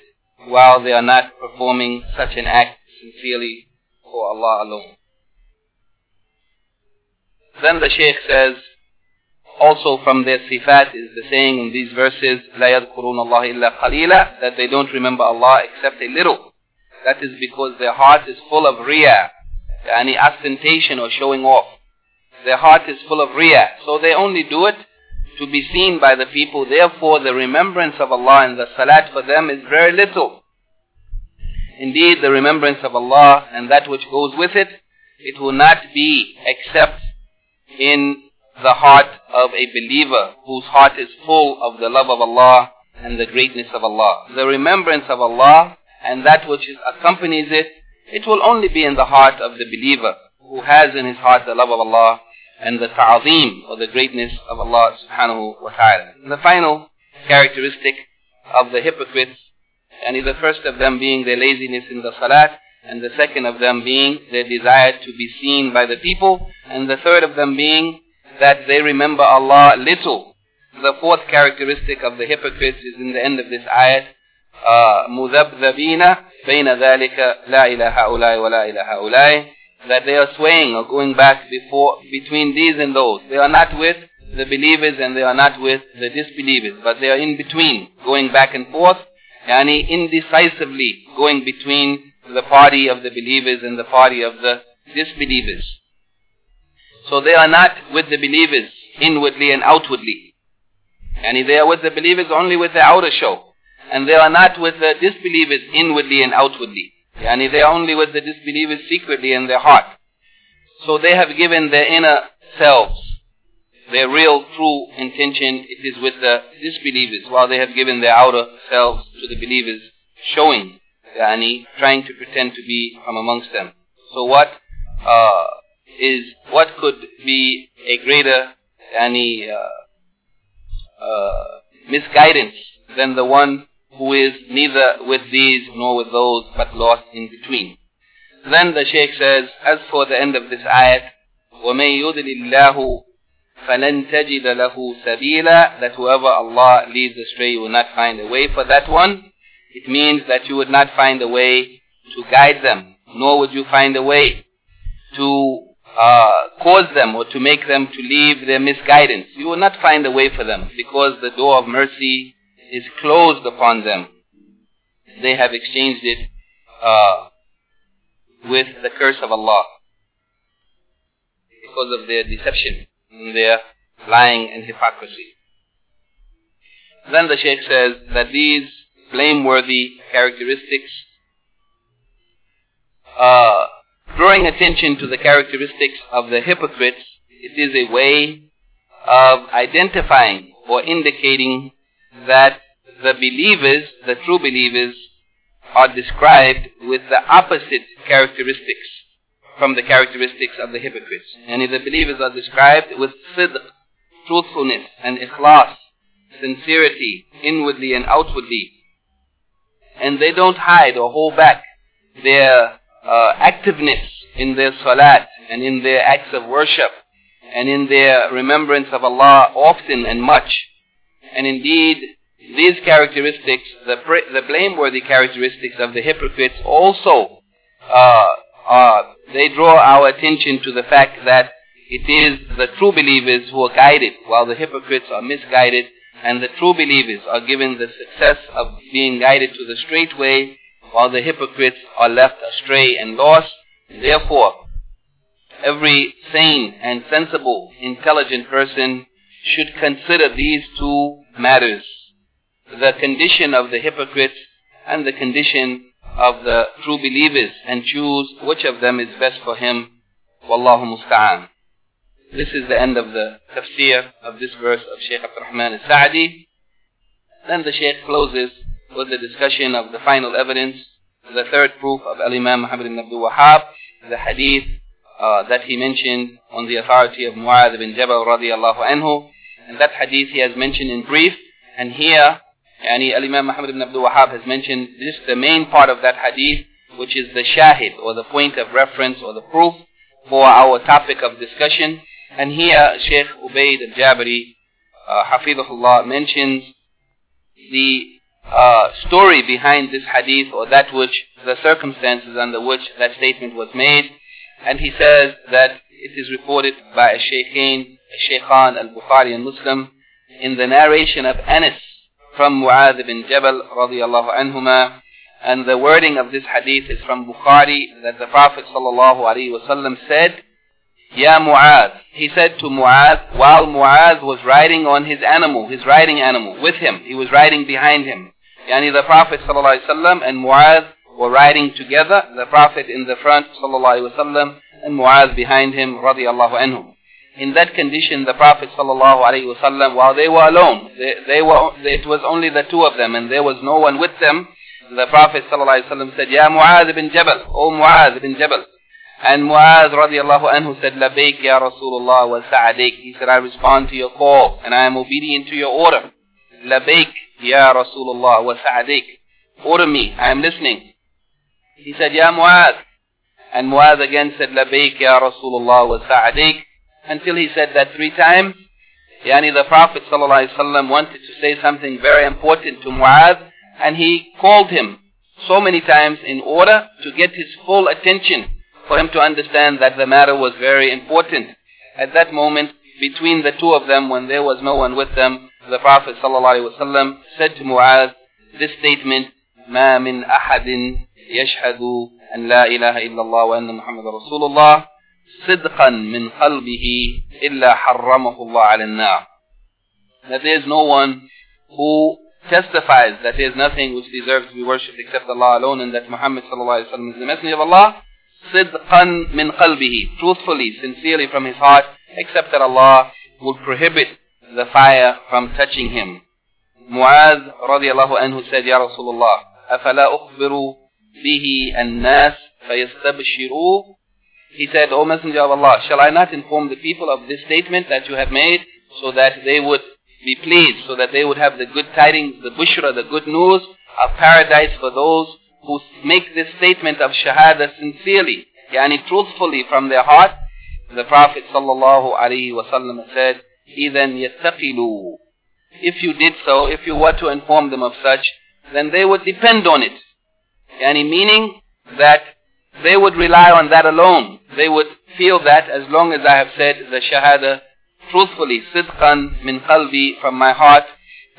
while they are not performing such an act sincerely for Allah alone. Then the Shaykh says, also from their sifat is the saying in these verses, لا يذكرون الله إلا قليلا, that they don't remember Allah except a little. That is because their heart is full of riyah, any ostentation or showing off. Their heart is full of riyah. So they only do it to be seen by the people. Therefore, the remembrance of Allah and the salat for them is very little. Indeed, the remembrance of Allah and that which goes with it, it will not be except in the heart of a believer whose heart is full of the love of Allah and the greatness of Allah. The remembrance of Allah and that which accompanies it, it will only be in the heart of the believer who has in his heart the love of Allah and the ta'zeem or the greatness of Allah subhanahu wa ta'ala. The final characteristic of the hypocrites, and the first of them being their laziness in the salat, and the second of them being their desire to be seen by the people, and the third of them being that they remember Allah little. The fourth characteristic of the hypocrites is in the end of this ayat, مذبذبين بين ذلك لا إله هؤلاء ولا إله هؤلاء that they are swaying or going back before between these and those. They are not with the believers and they are not with the disbelievers, but they are in between, going back and forth, yani indecisively going between the party of the believers and the party of the disbelievers. So they are not with the believers inwardly and outwardly. Yani they are with the believers only with the outer show. And they are not with the disbelievers inwardly and outwardly. Yani they are only with the disbelievers secretly in their heart. So they have given their inner selves, their real true intention, it is with the disbelievers, while they have given their outer selves to the believers, showing, yani, trying to pretend to be from amongst them. So what uh, is what could be a greater yani, uh, uh, misguidance than the one who is neither with these nor with those but lost in between. Then the Shaykh says, as for the end of this ayat, وَمَن يُضْلِ اللَّهُ فَلَن تَجِدَ لَهُ سَبِيلًا That whoever Allah leads astray, you will not find a way for that one. It means that you would not find a way to guide them, nor would you find a way to uh, cause them or to make them to leave their misguidance. You will not find a way for them because the door of mercy is closed upon them. They have exchanged it uh, with the curse of Allah because of their deception and their lying and hypocrisy. Then the Shaykh says that these blameworthy characteristics, uh, drawing attention to the characteristics of the hypocrites, it is a way of identifying or indicating that the believers, the true believers, are described with the opposite characteristics from the characteristics of the hypocrites. And the believers are described with truthfulness, and ikhlas, sincerity, inwardly and outwardly. And they don't hide or hold back their uh, activeness in their salat and in their acts of worship and in their remembrance of Allah often and much. And indeed, these characteristics, the, the blameworthy characteristics of the hypocrites also, uh, uh, they draw our attention to the fact that it is the true believers who are guided, while the hypocrites are misguided, and the true believers are given the success of being guided to the straight way, while the hypocrites are left astray and lost. Therefore, every sane and sensible, intelligent person should consider these two matters the condition of the hypocrites and the condition of the true believers and choose which of them is best for him. Wallahu musta'an. This is the end of the tafsir of this verse of Shaykh Abdul Rahman al-Sa'di. Then the Shaykh closes with the discussion of the final evidence, the third proof of Al-Imam Muhammad ibn Abdul Wahhab, the hadith uh, that he mentioned on the authority of Mu'adh ibn Jabal radiallahu anhu. And that hadith he has mentioned in brief. And here Yani Al-Imam Muhammad ibn Abdul Wahhab has mentioned just the main part of that hadith, which is the shahid, or the point of reference, or the proof for our topic of discussion. And here Sheikh Ubaid al-Jabiri, uh, Hafidhullah, mentions the uh, story behind this hadith, or that which, the circumstances under which that statement was made. And he says that it is reported by a Shaykhain, Shaykhan al-Bukhari and Muslim, in the narration of Anas from Mu'adh bin Jabal radiallahu anhuma. And the wording of this hadith is from Bukhari that the Prophet sallallahu wasallam said, Ya Mu'adh. He said to Mu'adh while Mu'adh was riding on his animal, his riding animal, with him. He was riding behind him. Yani the Prophet wasallam and Mu'adh were riding together. The Prophet in the front wasallam and Mu'adh behind him radiallahu in that condition the Prophet ﷺ, while they were alone, they, they were, it was only the two of them and there was no one with them, the Prophet ﷺ said, Ya Mu'adh bin Jabal, O Mu'adh bin Jabal. And Mu'adh radiallahu anhu said, Labayk ya Rasulullah wa sa'adik. He said, I respond to your call and I am obedient to your order. Labayk ya Rasulullah wa sa'adik. Order me, I am listening. He said, Ya Mu'adh. And Mu'adh again said, Labayk ya Rasulullah wa sa'adik until he said that three times. Yani the Prophet ﷺ wanted to say something very important to Mu'adh and he called him so many times in order to get his full attention for him to understand that the matter was very important. At that moment, between the two of them when there was no one with them, the Prophet ﷺ said to Mu'adh this statement, ما من أحد يشهد أن لا إله إلا الله وأن محمد رسول الله صدقا من قلبه إلا حرمه الله على النار. That there is no one who testifies that there is nothing which deserves to be worshipped except Allah alone and that Muhammad sallallahu alaihi wasallam is the messenger of Allah. صدقا من قلبه, truthfully, sincerely from his heart, except that Allah will prohibit the fire from touching him. Muaz radiallahu anhu said, Ya Rasulullah, أفلا أخبر به الناس فيستبشروا He said, O Messenger of Allah, shall I not inform the people of this statement that you have made so that they would be pleased, so that they would have the good tidings, the bushra, the good news of paradise for those who make this statement of shahada sincerely, yani truthfully from their heart. The Prophet sallallahu alaihi wasallam said, إِذَنْ يَتَّقِلُوا If you did so, if you were to inform them of such, then they would depend on it. Yani meaning that they would rely on that alone. They would feel that as long as I have said the shahada truthfully, sidqan min qalbi, from my heart,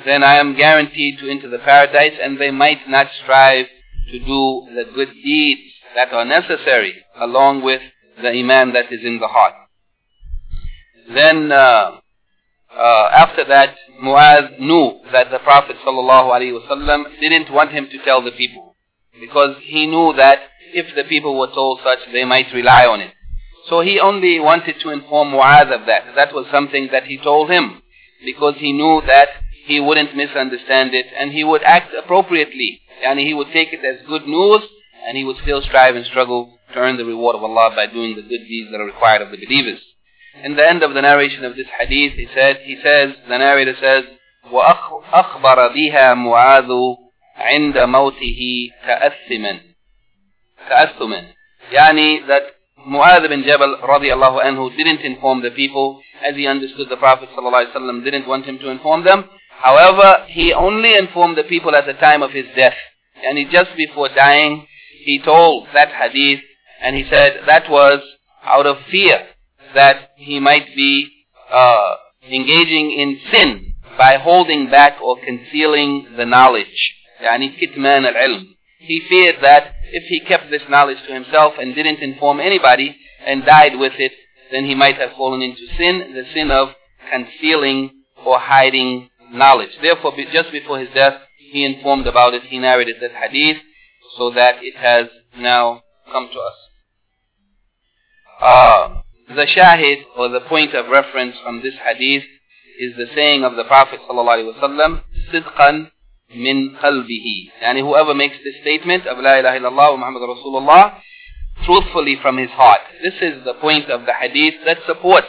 then I am guaranteed to enter the paradise and they might not strive to do the good deeds that are necessary along with the iman that is in the heart. Then uh, uh, after that, Muaz knew that the Prophet ﷺ didn't want him to tell the people because he knew that if the people were told such, they might rely on it. So he only wanted to inform Muaz of that. That was something that he told him because he knew that he wouldn't misunderstand it and he would act appropriately and he would take it as good news and he would still strive and struggle to earn the reward of Allah by doing the good deeds that are required of the believers. In the end of the narration of this hadith, he said, he says, the narrator says, وأخبر بها معاذ عند موته تأثما تأثما يعني that Mu'adh bin Jabal radiallahu anhu didn't inform the people as he understood the Prophet ﷺ didn't want him to inform them. However, he only informed the people at the time of his death. And he just before dying, he told that hadith and he said that was out of fear that he might be uh, engaging in sin by holding back or concealing the knowledge. يعني كتمان العلم. He feared that if he kept this knowledge to himself and didn't inform anybody and died with it, then he might have fallen into sin, the sin of concealing or hiding knowledge. Therefore, just before his death, he informed about it, he narrated that hadith, so that it has now come to us. Uh, the shahid, or the point of reference from this hadith, is the saying of the Prophet ﷺ, صدقا min qalbihi. And whoever makes this statement of La ilaha illallah Muhammad Rasulullah truthfully from his heart. This is the point of the hadith that supports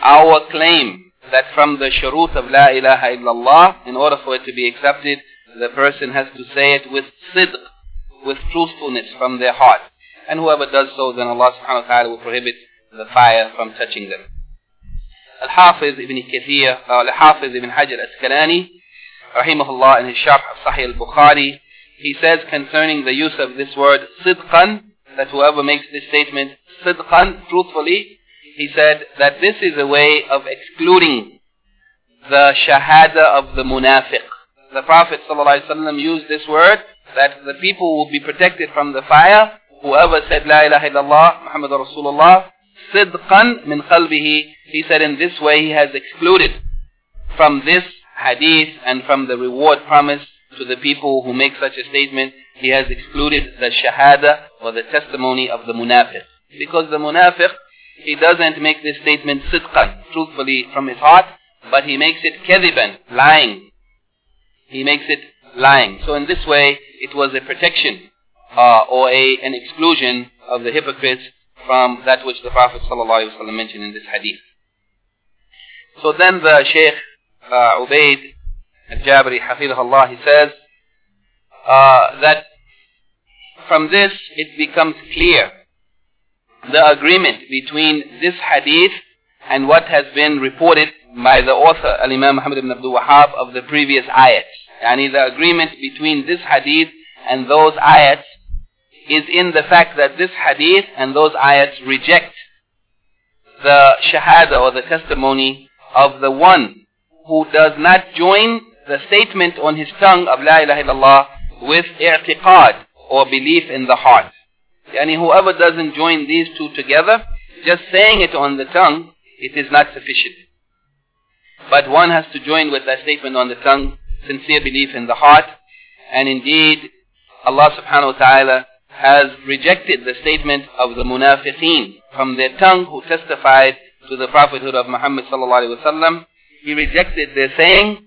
our claim that from the shurut of La ilaha illallah, in order for it to be accepted, the person has to say it with sidq, with truthfulness from their heart. And whoever does so, then Allah subhanahu wa ta'ala will prohibit the fire from touching them. Al-Hafiz ibn Kathir, or Al-Hafiz ibn Hajar al-Asqalani, rahimahullah, in his Sharh of Sahih al-Bukhari, he says concerning the use of this word sidqan, that whoever makes this statement sidqan, truthfully, he said that this is a way of excluding the shahada of the munafiq. The Prophet ﷺ used this word that the people will be protected from the fire. Whoever said La ilaha illallah Muhammad Rasulullah sidqan min qalbihi, he said in this way he has excluded from this hadith and from the reward promised to the people who make such a statement, he has excluded the shahada or the testimony of the munafiq. Because the munafiq, he doesn't make this statement sidqan, truthfully from his heart, but he makes it kadhiban, lying. He makes it lying. So in this way, it was a protection uh, or a, an exclusion of the hypocrites from that which the Prophet ﷺ mentioned in this hadith. So then the Shaykh uh, Ubaid al-Jabiri, hafidhullah, he says uh, that from this it becomes clear the agreement between this hadith and what has been reported by the author, Al-Imam Muhammad ibn Abdul Wahhab, of the previous ayats. Yani the agreement between this hadith and those ayats is in the fact that this hadith and those ayats reject the shahada or the testimony of the one who does not join the statement on his tongue of La ilaha illallah with i'tiqad or belief in the heart. Yani whoever doesn't join these two together, just saying it on the tongue, it is not sufficient. But one has to join with that statement on the tongue, sincere belief in the heart. And indeed, Allah subhanahu wa ta'ala has rejected the statement of the munafiqeen from their tongue who testified to the prophethood of Muhammad sallallahu alaihi wasallam. He rejected their saying,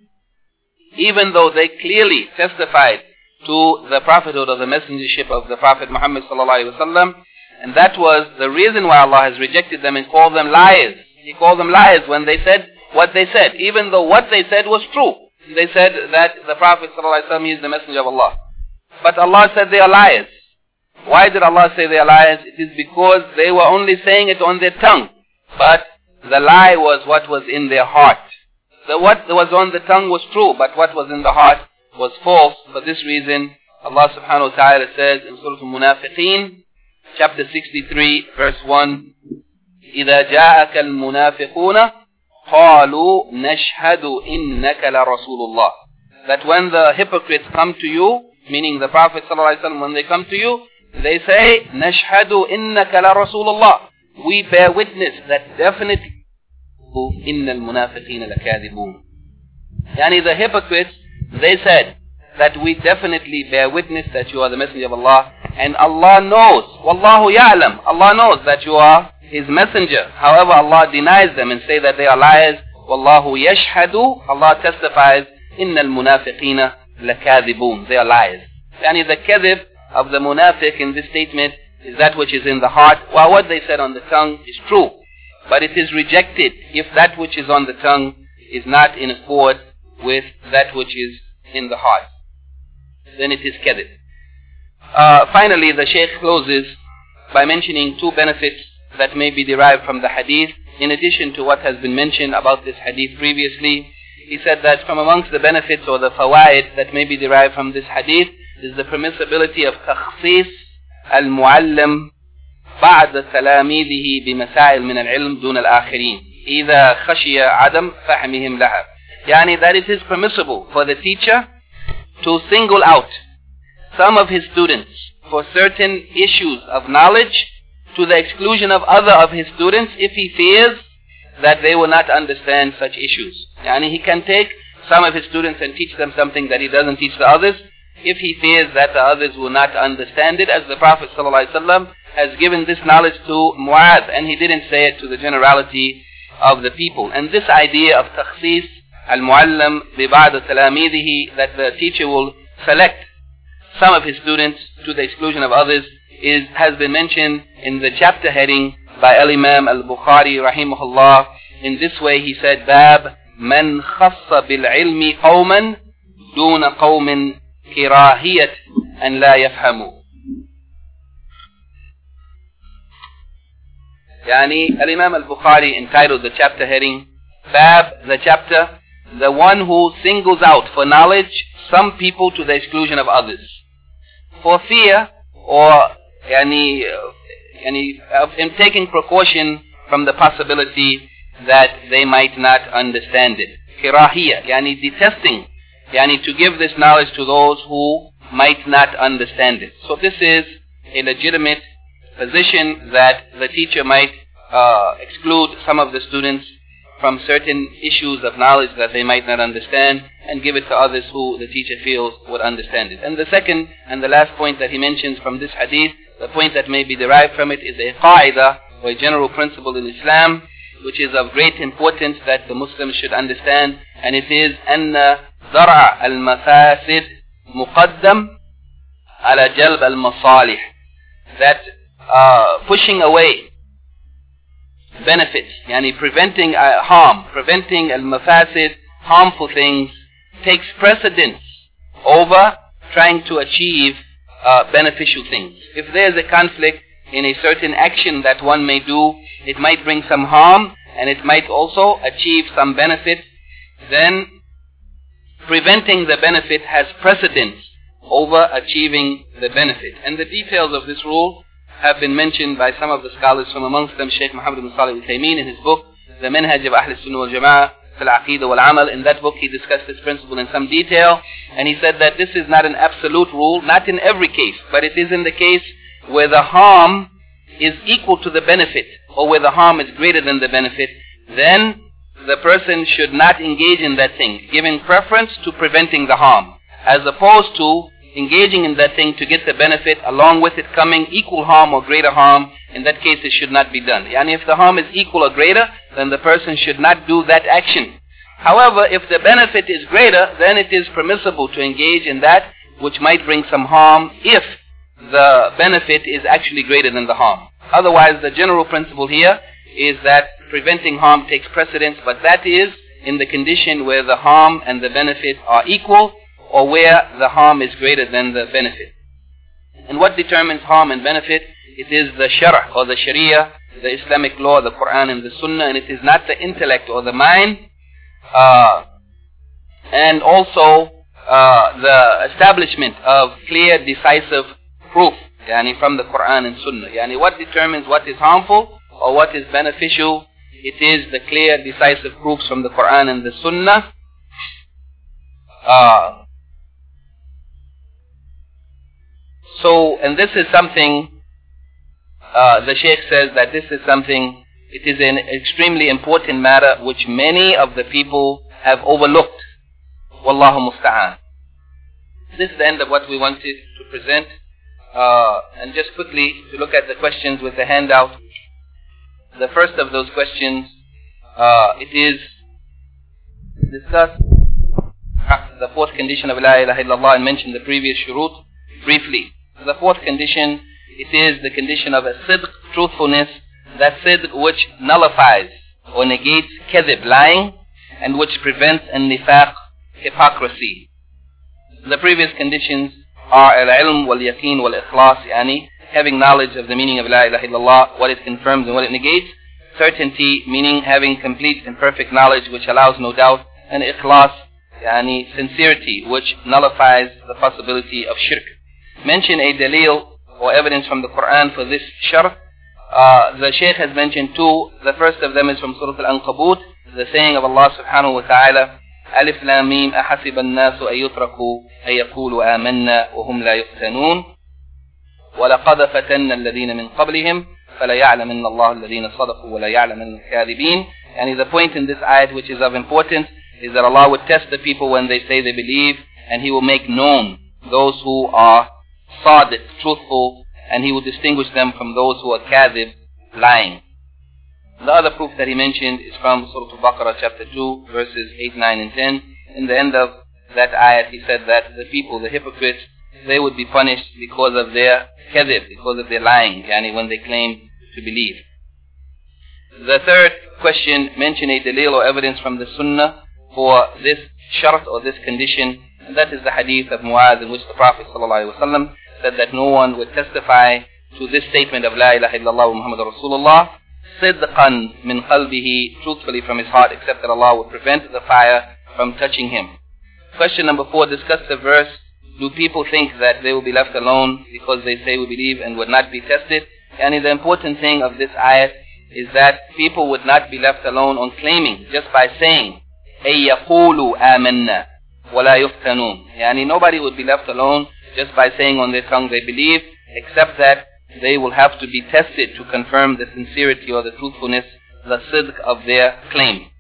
even though they clearly testified to the prophethood or the messengership of the Prophet Muhammad sallallahu wasallam. And that was the reason why Allah has rejected them and called them liars. He called them liars when they said what they said, even though what they said was true. They said that the Prophet ﷺ is the messenger of Allah. But Allah said they are liars. Why did Allah say they are liars? It is because they were only saying it on their tongue. But the lie was what was in their heart. The what was on the tongue was true, but what was in the heart was false. For this reason, Allah subhanahu wa ta'ala says in Surah Al-Munafiqeen, chapter 63, verse 1, إذا جاءك المنافقون قالوا نشهد إنك لرسول الله that when the hypocrites come to you meaning the Prophet ﷺ when they come to you they say نشهد إنك لرسول الله we bear witness that definitely إن المنافقين لكاذبون يعني the hypocrites they said that we definitely bear witness that you are the messenger of Allah and Allah knows wallahu ya'lam Allah knows that you are his messenger. However, Allah denies them and say that they are liars. Wallahu yashhadu. Allah testifies, إن المنافقين لكاذبون. They are liars. Yani the kadhib of the munafiq in this statement is that which is in the heart. While what they said on the tongue is true. But it is rejected if that which is on the tongue is not in accord with that which is in the heart. Then it is kadhib. Uh, finally, the Shaykh closes by mentioning two benefits that may be derived from the hadith. In addition to what has been mentioned about this hadith previously, he said that from amongst the benefits or the fawaid that may be derived from this hadith is the permissibility of takhsis al-muallim بعد تلاميذه بمسائل من العلم دون الآخرين إذا خشي عدم فهمهم لها يعني that it is permissible for the teacher to single out some of his students for certain issues of knowledge to the exclusion of other of his students if he fears that they will not understand such issues. And he can take some of his students and teach them something that he doesn't teach the others if he fears that the others will not understand it, as the Prophet ﷺ has given this knowledge to Mu'adh, and he didn't say it to the generality of the people. And this idea of takhsis al-muallam biba'd talamidihi, that the teacher will select some of his students to the exclusion of others, is, has been mentioned in the chapter heading by Al-Imam al-Bukhari rahimahullah. In this way he said, Bab man khassa bil-ilmi qawman duna كراهية أن لا يفهموا يعني الإمام البخاري entitled the chapter heading Bab, the chapter, the one who singles out for knowledge some people to the exclusion of others. For fear or yani, yani, in taking precaution from the possibility that they might not understand it. Kirahiyah, yani detesting, yani to give this knowledge to those who might not understand it. So this is a legitimate position that the teacher might uh, exclude some of the students from certain issues of knowledge that they might not understand and give it to others who the teacher feels would understand it. And the second and the last point that he mentions from this hadith the point that may be derived from it is a qaida or a general principle in Islam which is of great importance that the Muslims should understand and it is أن درع المفاسد مقدم على جلب المصالح that uh, pushing away benefits yani preventing uh, harm preventing al-mafasid harmful things takes precedence over trying to achieve uh, beneficial things. If there is a conflict in a certain action that one may do, it might bring some harm and it might also achieve some benefit, then preventing the benefit has precedence over achieving the benefit. And the details of this rule have been mentioned by some of the scholars from amongst them Sheikh Muhammad ibn Salih al-Uthaymin in his book The Manhaj of Ahl Sunnah wal Jama'ah fil Aqidah wal Amal in that book he discussed this principle in some detail and he said that this is not an absolute rule not in every case but it is in the case where the harm is equal to the benefit or where the harm is greater than the benefit then the person should not engage in that thing giving preference to preventing the harm as opposed to engaging in that thing to get the benefit along with it coming equal harm or greater harm, in that case it should not be done. And if the harm is equal or greater, then the person should not do that action. However, if the benefit is greater, then it is permissible to engage in that which might bring some harm if the benefit is actually greater than the harm. Otherwise, the general principle here is that preventing harm takes precedence, but that is in the condition where the harm and the benefit are equal or where the harm is greater than the benefit. And what determines harm and benefit? It is the shara or the sharia, the Islamic law, the Quran and the Sunnah, and it is not the intellect or the mind. Uh, and also uh, the establishment of clear, decisive proof yani from the Quran and Sunnah. Yani what determines what is harmful or what is beneficial? It is the clear, decisive proofs from the Quran and the Sunnah. Uh, So, and this is something, uh, the Sheikh says that this is something, it is an extremely important matter which many of the people have overlooked. Wallahu musta'an. This is the end of what we wanted to present. Uh, and just quickly to look at the questions with the handout. The first of those questions, uh, it is discuss the fourth condition of La ilaha illallah and mention the previous shurut briefly. The fourth condition, it is the condition of a sidq, truthfulness, that sidq which nullifies or negates kadhib, lying, and which prevents an nifaq, hypocrisy. The previous conditions are al-ilm wal-yaqeen wal-ikhlas, yani having knowledge of the meaning of la ilaha illallah, what it confirms and what it negates, certainty, meaning having complete and perfect knowledge which allows no doubt, and ikhlas, yani sincerity, which nullifies the possibility of shirk mention a dalil or evidence from the Quran for this shart. Uh, the Shaykh has mentioned two. The first of them is from Surah Al-Ankabut, the saying of Allah subhanahu wa ta'ala, ألف لام ميم أحسب الناس أن يتركوا أن يقولوا آمنا وهم لا يفتنون ولقد فتنا الذين من قبلهم فلا يعلمن الله الذين صدقوا ولا يعلمن الكاذبين and the point in this ayat which is of importance is that Allah would test the people when they say they believe and He will make known those who are sadiq, truthful, and he would distinguish them from those who are kadhib, lying. The other proof that he mentioned is from Surah Al-Baqarah chapter 2, verses 8, 9, and 10. In the end of that ayat, he said that the people, the hypocrites, they would be punished because of their kadhib, because of their lying, yani when they claim to believe. The third question mentioned a dalil or evidence from the sunnah for this shart or this condition, and that is the hadith of Muaz in which the Prophet ﷺ said that no one would testify to this statement of La ilaha illallah Muhammad Rasulullah sidqan min qalbihi truthfully from his heart except that Allah would prevent the fire from touching him. Question number four, discuss the verse, do people think that they will be left alone because they say we believe and would not be tested? And the important thing of this ayat is that people would not be left alone on claiming just by saying أي يقولوا آمنا ولا يفتنون يعني nobody would be left alone just by saying on their tongue they believe, except that they will have to be tested to confirm the sincerity or the truthfulness, the sidq of their claim.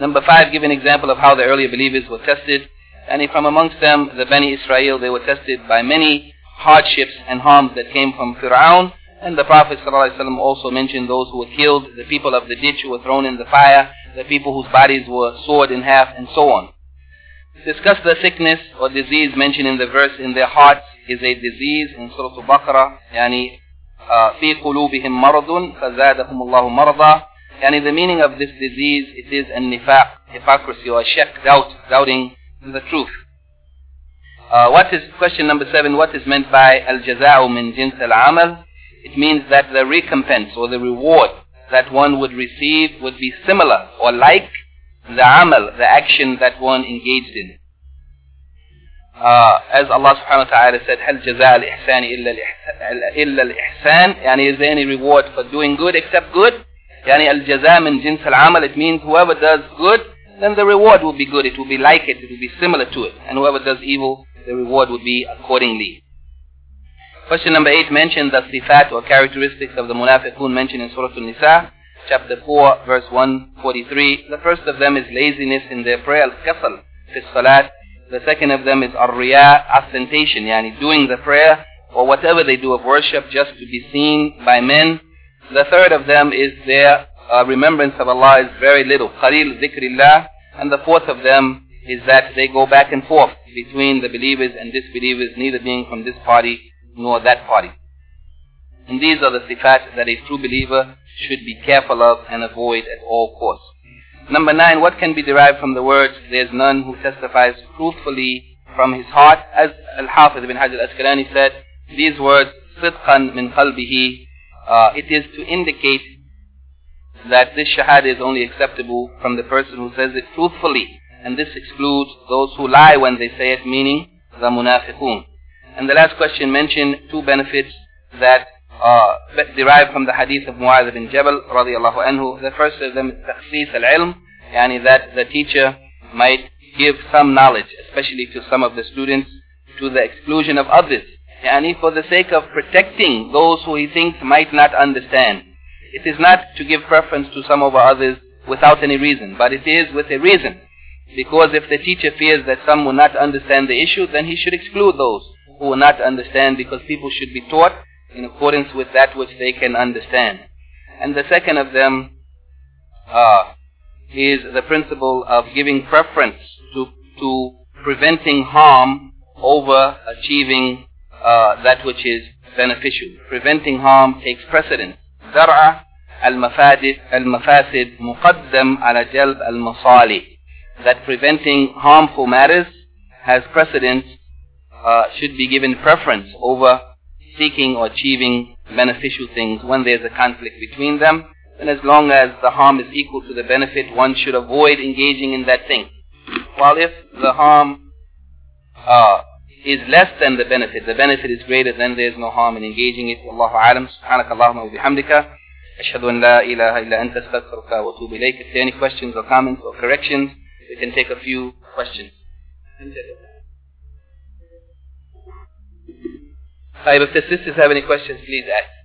Number five, give an example of how the earlier believers were tested. And from amongst them, the Bani Israel, they were tested by many hardships and harms that came from Fir'aun. And the Prophet ﷺ also mentioned those who were killed, the people of the ditch who were thrown in the fire, the people whose bodies were sawed in half, and so on discuss the sickness or disease mentioned in the verse in their hearts is a disease in Surah Al-Baqarah يعني في قلوبهم مرض فزادهم الله مرضا يعني the meaning of this disease it is an nifaq hypocrisy or shak doubt doubting the truth uh, what is question number seven what is meant by al-jaza'u min jins al-amal it means that the recompense or the reward that one would receive would be similar or like the amal, the action that one engaged in. uh, as Allah subhanahu wa ta'ala said هل جزاء الإحسان إلا الإحسان, إلا الإحسان يعني is there any reward for doing good except good يعني الجزاء من جنس العمل it means whoever does good then the reward will be good it will be like it it will be similar to it and whoever does evil the reward would be accordingly Question number 8 mentioned the sifat or characteristics of the munafiqun mentioned in Surah Al-Nisa, chapter 4, verse 143. The first of them is laziness in their prayer, al-kasal, fi salat. The second of them is ar-riya, ostentation, yani doing the prayer or whatever they do of worship just to be seen by men. The third of them is their uh, remembrance of Allah is very little, qalil dhikrillah. And the fourth of them is that they go back and forth between the believers and disbelievers, neither being from this party nor that party. And these are the sifat that a true believer should be careful of and avoid at all costs. Number nine, what can be derived from the words, there's none who testifies truthfully from his heart? As Al-Hafiz ibn Hajar al-Asqalani said, these words, صدقا min qalbihi, uh, it is to indicate that this shahada is only acceptable from the person who says it truthfully. And this excludes those who lie when they say it, meaning the munafiqun. And the last question mentioned two benefits that are derived from the hadith of Mu'adh bin Jabal radiallahu anhu. The first of them is takhsis al-ilm, yani that the teacher might give some knowledge, especially to some of the students, to the exclusion of others. Yani for the sake of protecting those who he thinks might not understand. It is not to give preference to some over others without any reason, but it is with a reason. Because if the teacher fears that some will not understand the issue, then he should exclude those who will not understand because people should be taught in accordance with that which they can understand. And the second of them uh, is the principle of giving preference to, to preventing harm over achieving uh, that which is beneficial. Preventing harm takes precedence. درع المفاسد المفاسد مقدم على جلب المصالح. That preventing harmful matters has precedence uh, should be given preference over seeking or achieving beneficial things when there's a conflict between them. And as long as the harm is equal to the benefit, one should avoid engaging in that thing. While if the harm uh, is less than the benefit, the benefit is greater, then there's no harm in engaging it. Wallahu alam. سبحانك اللهم وبحمدك. أشهد أن لا إله إلا أنت استغفرك وأتوب إليك. If there are any questions or comments or corrections, we can take a few questions. If the sisters have any questions, please ask.